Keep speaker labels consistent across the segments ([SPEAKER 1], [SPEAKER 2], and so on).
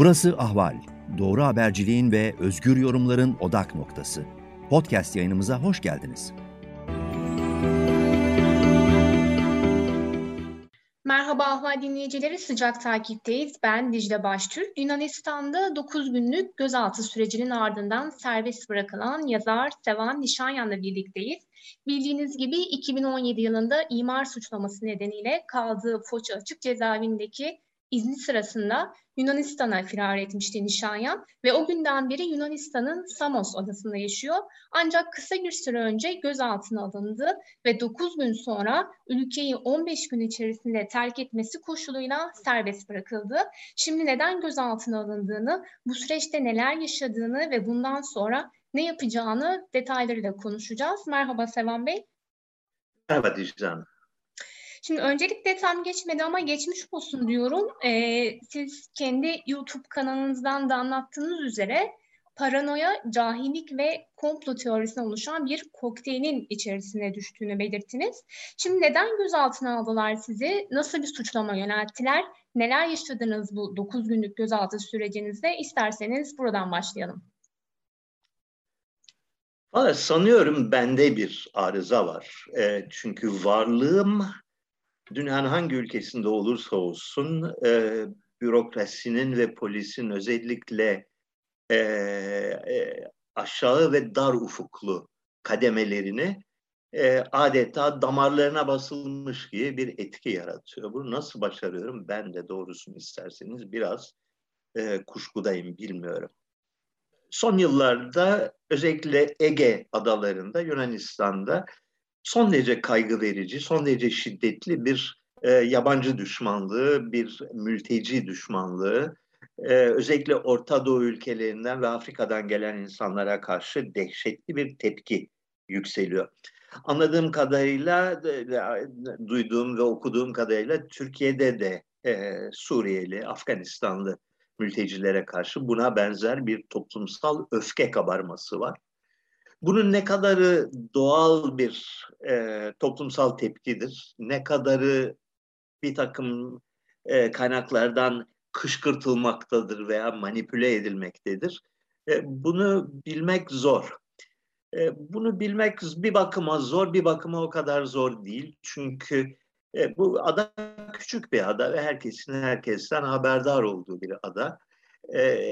[SPEAKER 1] Burası Ahval. Doğru haberciliğin ve özgür yorumların odak noktası. Podcast yayınımıza hoş geldiniz.
[SPEAKER 2] Merhaba Ahval dinleyicileri, sıcak takipteyiz. Ben Dicle Baştürk. Yunanistan'da 9 günlük gözaltı sürecinin ardından serbest bırakılan yazar Sevan Nişanyan'la birlikteyiz. Bildiğiniz gibi 2017 yılında imar suçlaması nedeniyle kaldığı Foça Açık Cezaevindeki izni sırasında Yunanistan'a firar etmişti Nişanyan ve o günden beri Yunanistan'ın Samos adasında yaşıyor. Ancak kısa bir süre önce gözaltına alındı ve 9 gün sonra ülkeyi 15 gün içerisinde terk etmesi koşuluyla serbest bırakıldı. Şimdi neden gözaltına alındığını, bu süreçte neler yaşadığını ve bundan sonra ne yapacağını detaylarıyla konuşacağız. Merhaba Sevan Bey.
[SPEAKER 3] Merhaba Dicle.
[SPEAKER 2] Şimdi öncelikle tam geçmedi ama geçmiş olsun diyorum. Ee, siz kendi YouTube kanalınızdan da anlattığınız üzere paranoya, cahillik ve komplo teorisine oluşan bir kokteylin içerisine düştüğünü belirttiniz. Şimdi neden gözaltına aldılar sizi? Nasıl bir suçlama yönelttiler? Neler yaşadınız bu 9 günlük gözaltı sürecinizde? İsterseniz buradan başlayalım.
[SPEAKER 3] Valla sanıyorum bende bir arıza var. E, çünkü varlığım dünyanın hangi ülkesinde olursa olsun e, bürokrasinin ve polisin özellikle e, e, aşağı ve dar ufuklu kademelerini e, adeta damarlarına basılmış gibi bir etki yaratıyor. Bunu nasıl başarıyorum ben de doğrusunu isterseniz biraz e, kuşkudayım bilmiyorum. Son yıllarda özellikle Ege adalarında Yunanistan'da son derece kaygı verici, son derece şiddetli bir e, yabancı düşmanlığı, bir mülteci düşmanlığı, e, özellikle Orta Doğu ülkelerinden ve Afrika'dan gelen insanlara karşı dehşetli bir tepki yükseliyor. Anladığım kadarıyla, duyduğum ve okuduğum kadarıyla Türkiye'de de e, Suriyeli, Afganistanlı mültecilere karşı buna benzer bir toplumsal öfke kabarması var. Bunun ne kadarı doğal bir e, toplumsal tepkidir, ne kadarı bir takım e, kaynaklardan kışkırtılmaktadır veya manipüle edilmektedir. E, bunu bilmek zor. E, bunu bilmek bir bakıma zor, bir bakıma o kadar zor değil. Çünkü e, bu ada küçük bir ada ve herkesin herkesten haberdar olduğu bir ada. E,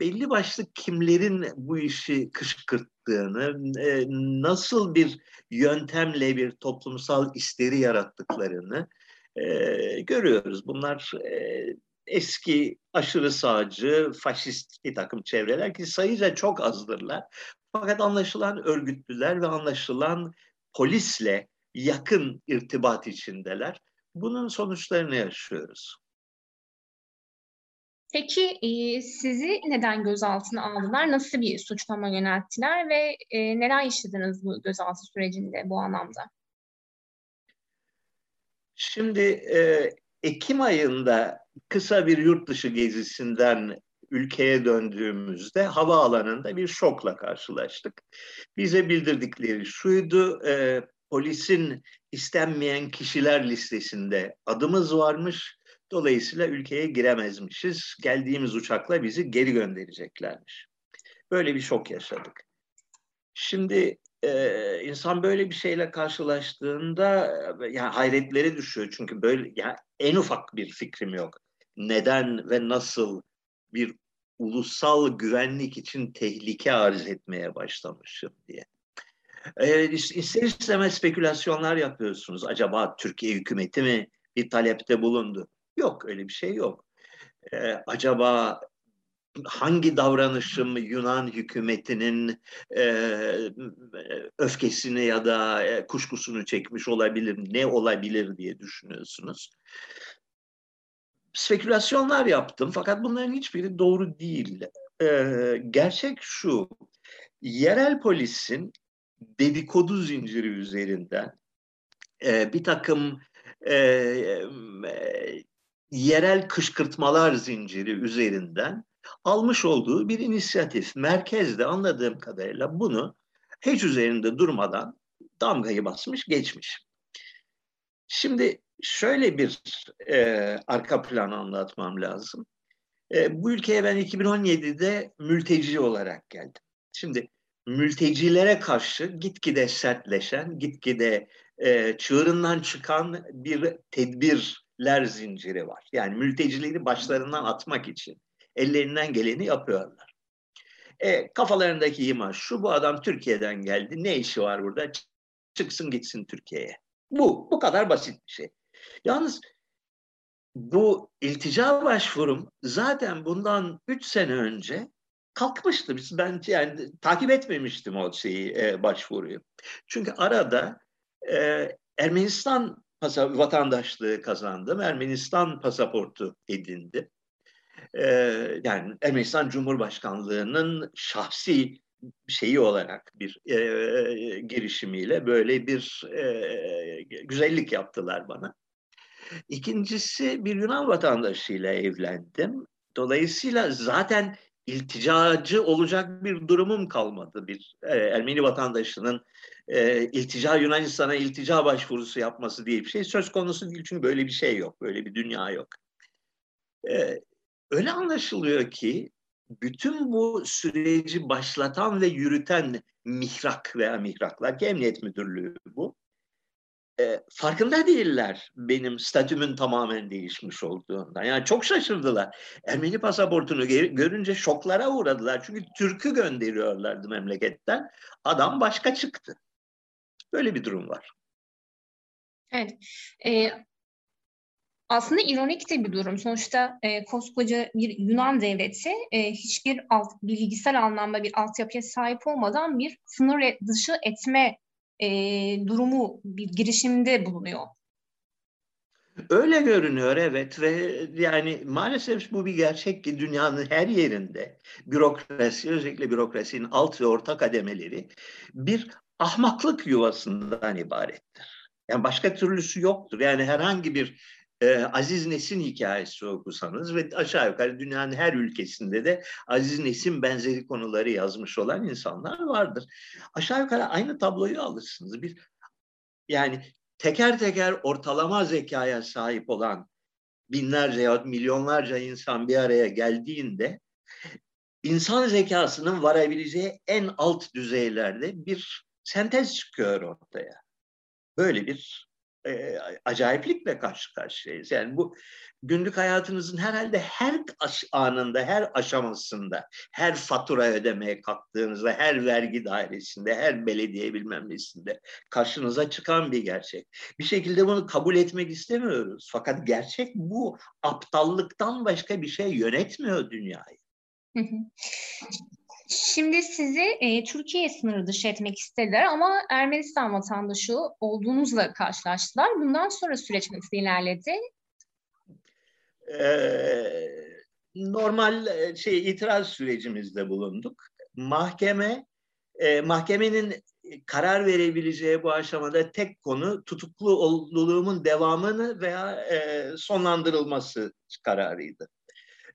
[SPEAKER 3] belli başlı kimlerin bu işi kışkırttığını, e, nasıl bir yöntemle bir toplumsal isteri yarattıklarını e, görüyoruz. Bunlar e, eski aşırı sağcı, faşist bir takım çevreler ki sayıca çok azdırlar. Fakat anlaşılan örgütlüler ve anlaşılan polisle yakın irtibat içindeler. Bunun sonuçlarını yaşıyoruz.
[SPEAKER 2] Peki sizi neden gözaltına aldılar? Nasıl bir suçlama yönelttiler ve e, neler yaşadınız bu gözaltı sürecinde bu anlamda?
[SPEAKER 3] Şimdi e, Ekim ayında kısa bir yurt dışı gezisinden ülkeye döndüğümüzde havaalanında bir şokla karşılaştık. Bize bildirdikleri şuydu, e, polisin istenmeyen kişiler listesinde adımız varmış. Dolayısıyla ülkeye giremezmişiz. Geldiğimiz uçakla bizi geri göndereceklermiş. Böyle bir şok yaşadık. Şimdi e, insan böyle bir şeyle karşılaştığında yani hayretleri düşüyor. Çünkü böyle yani en ufak bir fikrim yok. Neden ve nasıl bir ulusal güvenlik için tehlike arz etmeye başlamışım diye. E, ister istemez spekülasyonlar yapıyorsunuz. Acaba Türkiye hükümeti mi bir talepte bulundu? Yok öyle bir şey yok. E, acaba hangi davranışım Yunan hükümetinin e, öfkesini ya da e, kuşkusunu çekmiş olabilir, ne olabilir diye düşünüyorsunuz. Spekülasyonlar yaptım fakat bunların hiçbiri doğru değil. E, gerçek şu, yerel polisin dedikodu zinciri üzerinden e, bir takım e, e, yerel kışkırtmalar zinciri üzerinden almış olduğu bir inisiyatif. Merkezde anladığım kadarıyla bunu hiç üzerinde durmadan damgayı basmış geçmiş. Şimdi şöyle bir e, arka plan anlatmam lazım. E, bu ülkeye ben 2017'de mülteci olarak geldim. Şimdi mültecilere karşı gitgide sertleşen, gitgide e, çığırından çıkan bir tedbirler zinciri var. Yani mültecileri başlarından atmak için ellerinden geleni yapıyorlar. E, kafalarındaki imaj şu, bu adam Türkiye'den geldi, ne işi var burada? Çıksın gitsin Türkiye'ye. Bu, bu kadar basit bir şey. Yalnız bu iltica başvurum zaten bundan üç sene önce kalkmıştı. Biz ben yani takip etmemiştim o şeyi e, başvuruyu. Çünkü arada e, Ermenistan vatandaşlığı kazandım. Ermenistan pasaportu edindim. E, yani Ermenistan Cumhurbaşkanlığı'nın şahsi şeyi olarak bir e, girişimiyle böyle bir e, güzellik yaptılar bana. İkincisi bir Yunan vatandaşıyla evlendim. Dolayısıyla zaten ilticacı olacak bir durumum kalmadı. Bir e, Ermeni vatandaşının e, iltica Yunanistan'a iltica başvurusu yapması diye bir şey söz konusu değil. Çünkü böyle bir şey yok, böyle bir dünya yok. E, öyle anlaşılıyor ki bütün bu süreci başlatan ve yürüten mihrak veya mihraklar ki emniyet müdürlüğü bu e, farkında değiller benim statümün tamamen değişmiş olduğundan. Yani çok şaşırdılar. Ermeni pasaportunu görünce şoklara uğradılar. Çünkü Türk'ü gönderiyorlardı memleketten. Adam başka çıktı. Böyle bir durum var.
[SPEAKER 2] Evet. E, aslında ironik de bir durum. Sonuçta e, koskoca bir Yunan devleti e, hiçbir alt, bilgisel anlamda bir altyapıya sahip olmadan bir sınır dışı etme e, durumu bir girişimde bulunuyor.
[SPEAKER 3] Öyle görünüyor evet ve yani maalesef bu bir gerçek ki dünyanın her yerinde bürokrasi özellikle bürokrasinin alt ve orta kademeleri bir ahmaklık yuvasından ibarettir. Yani başka türlüsü yoktur. Yani herhangi bir e, Aziz Nesin hikayesi okusanız ve aşağı yukarı dünyanın her ülkesinde de Aziz Nesin benzeri konuları yazmış olan insanlar vardır. Aşağı yukarı aynı tabloyu alırsınız. Bir yani teker teker ortalama zekaya sahip olan binlerce ya milyonlarca insan bir araya geldiğinde insan zekasının varabileceği en alt düzeylerde bir sentez çıkıyor ortaya. Böyle bir e, acayiplikle karşı karşıyayız. Yani bu günlük hayatınızın herhalde her anında, her aşamasında, her fatura ödemeye kalktığınızda, her vergi dairesinde, her belediye bilmem nesinde karşınıza çıkan bir gerçek. Bir şekilde bunu kabul etmek istemiyoruz. Fakat gerçek bu. Aptallıktan başka bir şey yönetmiyor dünyayı.
[SPEAKER 2] Şimdi sizi e, Türkiye sınırı dışı etmek istediler ama Ermenistan vatandaşı olduğunuzla karşılaştılar. Bundan sonra süreç nasıl ilerledi?
[SPEAKER 3] Ee, normal e, şey itiraz sürecimizde bulunduk. Mahkeme e, mahkemenin karar verebileceği bu aşamada tek konu tutuklu olduğumun devamını veya e, sonlandırılması kararıydı.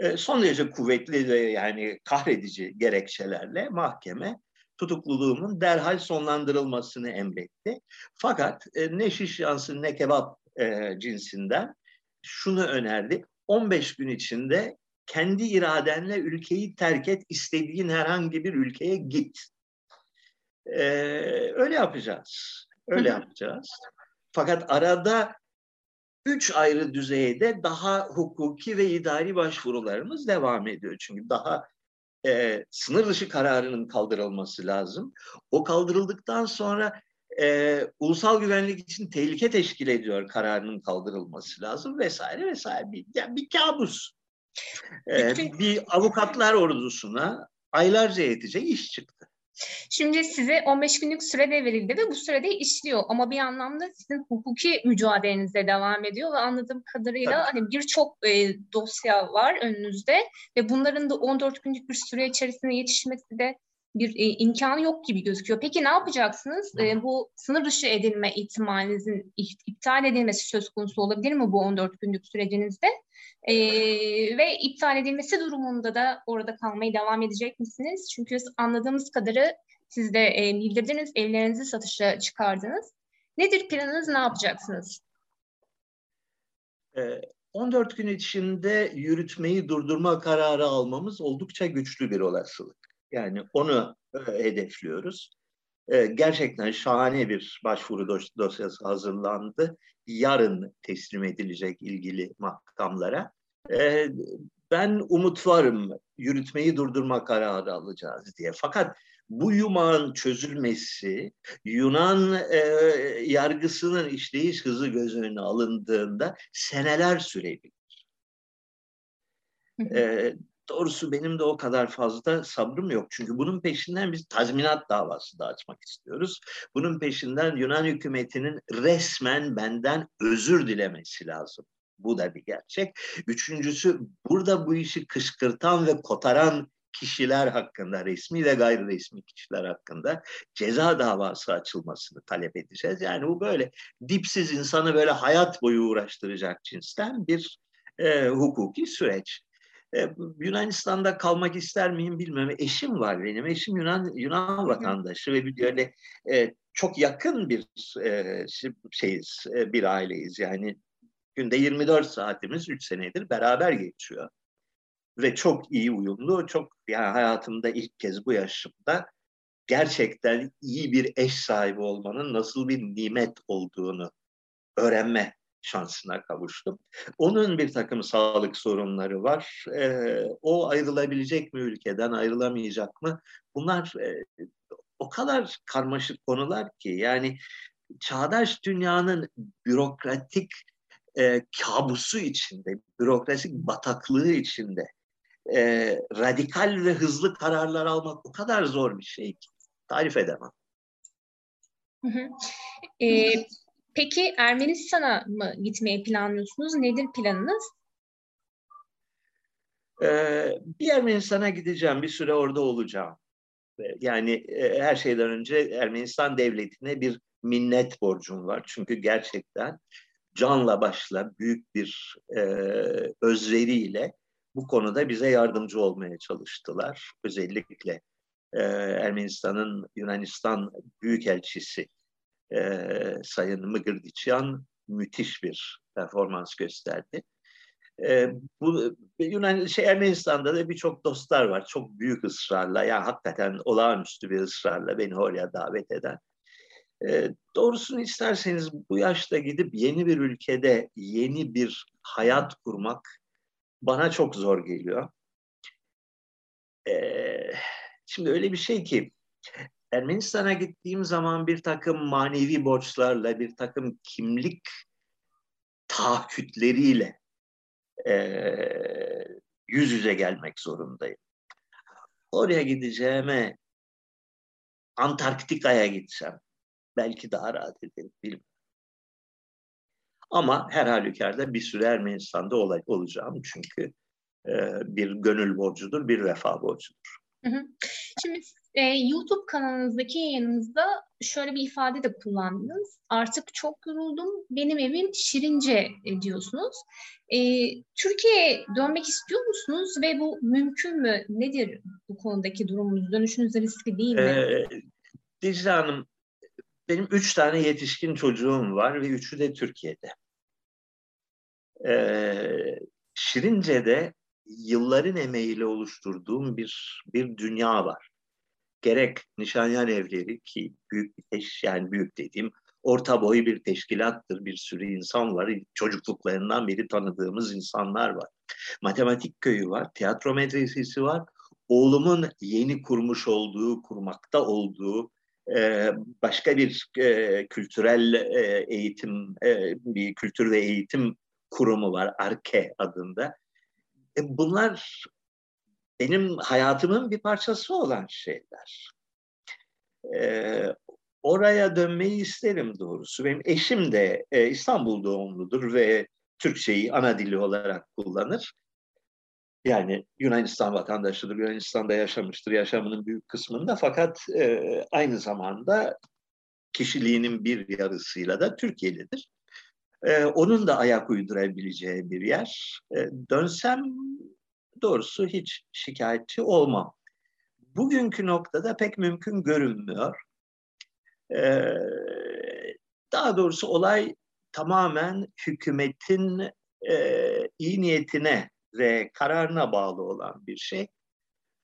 [SPEAKER 3] E, son derece kuvvetli ve yani kahredici gerekçelerle mahkeme tutukluluğumun derhal sonlandırılmasını emretti. Fakat e, ne şiş yansın ne kebap e, cinsinden şunu önerdi. 15 gün içinde kendi iradenle ülkeyi terk et, istediğin herhangi bir ülkeye git. Ee, öyle yapacağız. Öyle yapacağız. Fakat arada üç ayrı düzeyde daha hukuki ve idari başvurularımız devam ediyor. Çünkü daha e, sınır dışı kararının kaldırılması lazım. O kaldırıldıktan sonra e, ulusal güvenlik için tehlike teşkil ediyor kararının kaldırılması lazım vesaire vesaire. Bir, yani bir kabus. E, bir avukatlar ordusuna aylarca yetecek iş çıktı.
[SPEAKER 2] Şimdi size 15 günlük süre de verildi ve bu sürede işliyor ama bir anlamda sizin hukuki mücadelenize devam ediyor ve anladığım kadarıyla Tabii. hani birçok e, dosya var önünüzde ve bunların da 14 günlük bir süre içerisinde yetişmesi de bir e, imkanı yok gibi gözüküyor. Peki ne yapacaksınız? E, bu sınır dışı edilme ihtimalinizin iptal edilmesi söz konusu olabilir mi bu 14 günlük sürecinizde? E, ve iptal edilmesi durumunda da orada kalmaya devam edecek misiniz? Çünkü anladığımız kadarı siz de e, bildirdiniz, evlerinizi satışa çıkardınız. Nedir planınız, ne yapacaksınız?
[SPEAKER 3] Ee, 14 gün içinde yürütmeyi durdurma kararı almamız oldukça güçlü bir olasılık. Yani onu e, hedefliyoruz. E, gerçekten şahane bir başvuru dos- dosyası hazırlandı. Yarın teslim edilecek ilgili makamlara. E, ben umut varım yürütmeyi durdurma kararı alacağız diye. Fakat bu yumağın çözülmesi Yunan e, yargısının işleyiş hızı göz önüne alındığında seneler sürebilir. E, doğrusu benim de o kadar fazla sabrım yok. Çünkü bunun peşinden biz tazminat davası da açmak istiyoruz. Bunun peşinden Yunan hükümetinin resmen benden özür dilemesi lazım. Bu da bir gerçek. Üçüncüsü burada bu işi kışkırtan ve kotaran kişiler hakkında, resmi ve gayri resmi kişiler hakkında ceza davası açılmasını talep edeceğiz. Yani bu böyle dipsiz insanı böyle hayat boyu uğraştıracak cinsten bir e, hukuki süreç. E, Yunanistan'da kalmak ister miyim bilmiyorum. Eşim var benim. Eşim Yunan Yunan vatandaşı ve böyle e, çok yakın bir e, şeyiz, e, bir aileyiz. Yani günde 24 saatimiz 3 senedir beraber geçiyor ve çok iyi uyumlu. Çok yani hayatımda ilk kez bu yaşımda gerçekten iyi bir eş sahibi olmanın nasıl bir nimet olduğunu öğrenme şansına kavuştum. Onun bir takım sağlık sorunları var. Ee, o ayrılabilecek mi ülkeden, ayrılamayacak mı? Bunlar e, o kadar karmaşık konular ki yani çağdaş dünyanın bürokratik e, kabusu içinde, bürokratik bataklığı içinde e, radikal ve hızlı kararlar almak o kadar zor bir şey ki tarif edemem.
[SPEAKER 2] Hı hı. E, peki Ermenistan'a mı gitmeyi planlıyorsunuz? Nedir planınız?
[SPEAKER 3] Ee, bir Ermenistan'a gideceğim, bir süre orada olacağım. Yani e, her şeyden önce Ermenistan devletine bir minnet borcum var. Çünkü gerçekten canla başla büyük bir e, özveriyle bu konuda bize yardımcı olmaya çalıştılar. Özellikle e, Ermenistan'ın Yunanistan Büyükelçisi e, Sayın Mıgırdiçyan müthiş bir performans gösterdi. E, bu Yunan şey Ermenistan'da da birçok dostlar var. Çok büyük ısrarla, yani hakikaten olağanüstü bir ısrarla beni oraya davet eden. E, doğrusunu isterseniz bu yaşta gidip yeni bir ülkede yeni bir hayat kurmak bana çok zor geliyor. Ee, şimdi öyle bir şey ki Ermenistan'a gittiğim zaman bir takım manevi borçlarla, bir takım kimlik taahhütleriyle e, yüz yüze gelmek zorundayım. Oraya gideceğime Antarktika'ya gitsem belki daha rahat ederim bilmiyorum. Ama her halükarda bir süre Ermenistan'da olacağım çünkü e, bir gönül borcudur, bir vefa borcudur.
[SPEAKER 2] Şimdi e, YouTube kanalınızdaki yayınınızda şöyle bir ifade de kullandınız. Artık çok yoruldum, benim evim Şirince diyorsunuz. E, Türkiye'ye dönmek istiyor musunuz ve bu mümkün mü? Nedir bu konudaki durumunuz? Dönüşünüzde riskli değil mi?
[SPEAKER 3] E, Dicle Hanım, benim üç tane yetişkin çocuğum var ve üçü de Türkiye'de. Ee, Şirince'de yılların emeğiyle oluşturduğum bir bir dünya var. Gerek Nişanyan Evleri ki büyük bir teş, yani büyük dediğim orta boy bir teşkilattır. Bir sürü insan var. Çocukluklarından beri tanıdığımız insanlar var. Matematik köyü var. Tiyatro medresesi var. Oğlumun yeni kurmuş olduğu, kurmakta olduğu başka bir kültürel eğitim, bir kültür ve eğitim kurumu var, ARKE adında. Bunlar benim hayatımın bir parçası olan şeyler. oraya dönmeyi isterim doğrusu. Benim eşim de İstanbul doğumludur ve Türkçeyi ana dili olarak kullanır. Yani Yunanistan vatandaşıdır, Yunanistan'da yaşamıştır yaşamının büyük kısmında fakat e, aynı zamanda kişiliğinin bir yarısıyla da Türkiye'lidir. E, onun da ayak uydurabileceği bir yer. E, dönsem doğrusu hiç şikayetçi olmam. Bugünkü noktada pek mümkün görünmüyor. E, daha doğrusu olay tamamen hükümetin e, iyi niyetine ve kararına bağlı olan bir şey.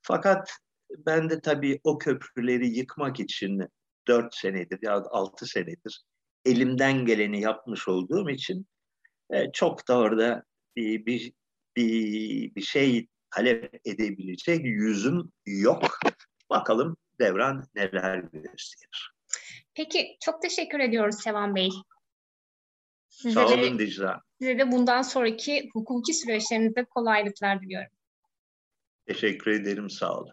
[SPEAKER 3] Fakat ben de tabii o köprüleri yıkmak için dört senedir ya altı senedir elimden geleni yapmış olduğum için e, çok da orada bir, bir, bir, bir şey talep edebilecek yüzüm yok. Bakalım devran neler gösterir.
[SPEAKER 2] Peki çok teşekkür ediyoruz Sevan Bey.
[SPEAKER 3] Size Sağ olun Dicra.
[SPEAKER 2] Size de bundan sonraki hukuki süreçlerinizde kolaylıklar diliyorum.
[SPEAKER 3] Teşekkür ederim, sağ olun.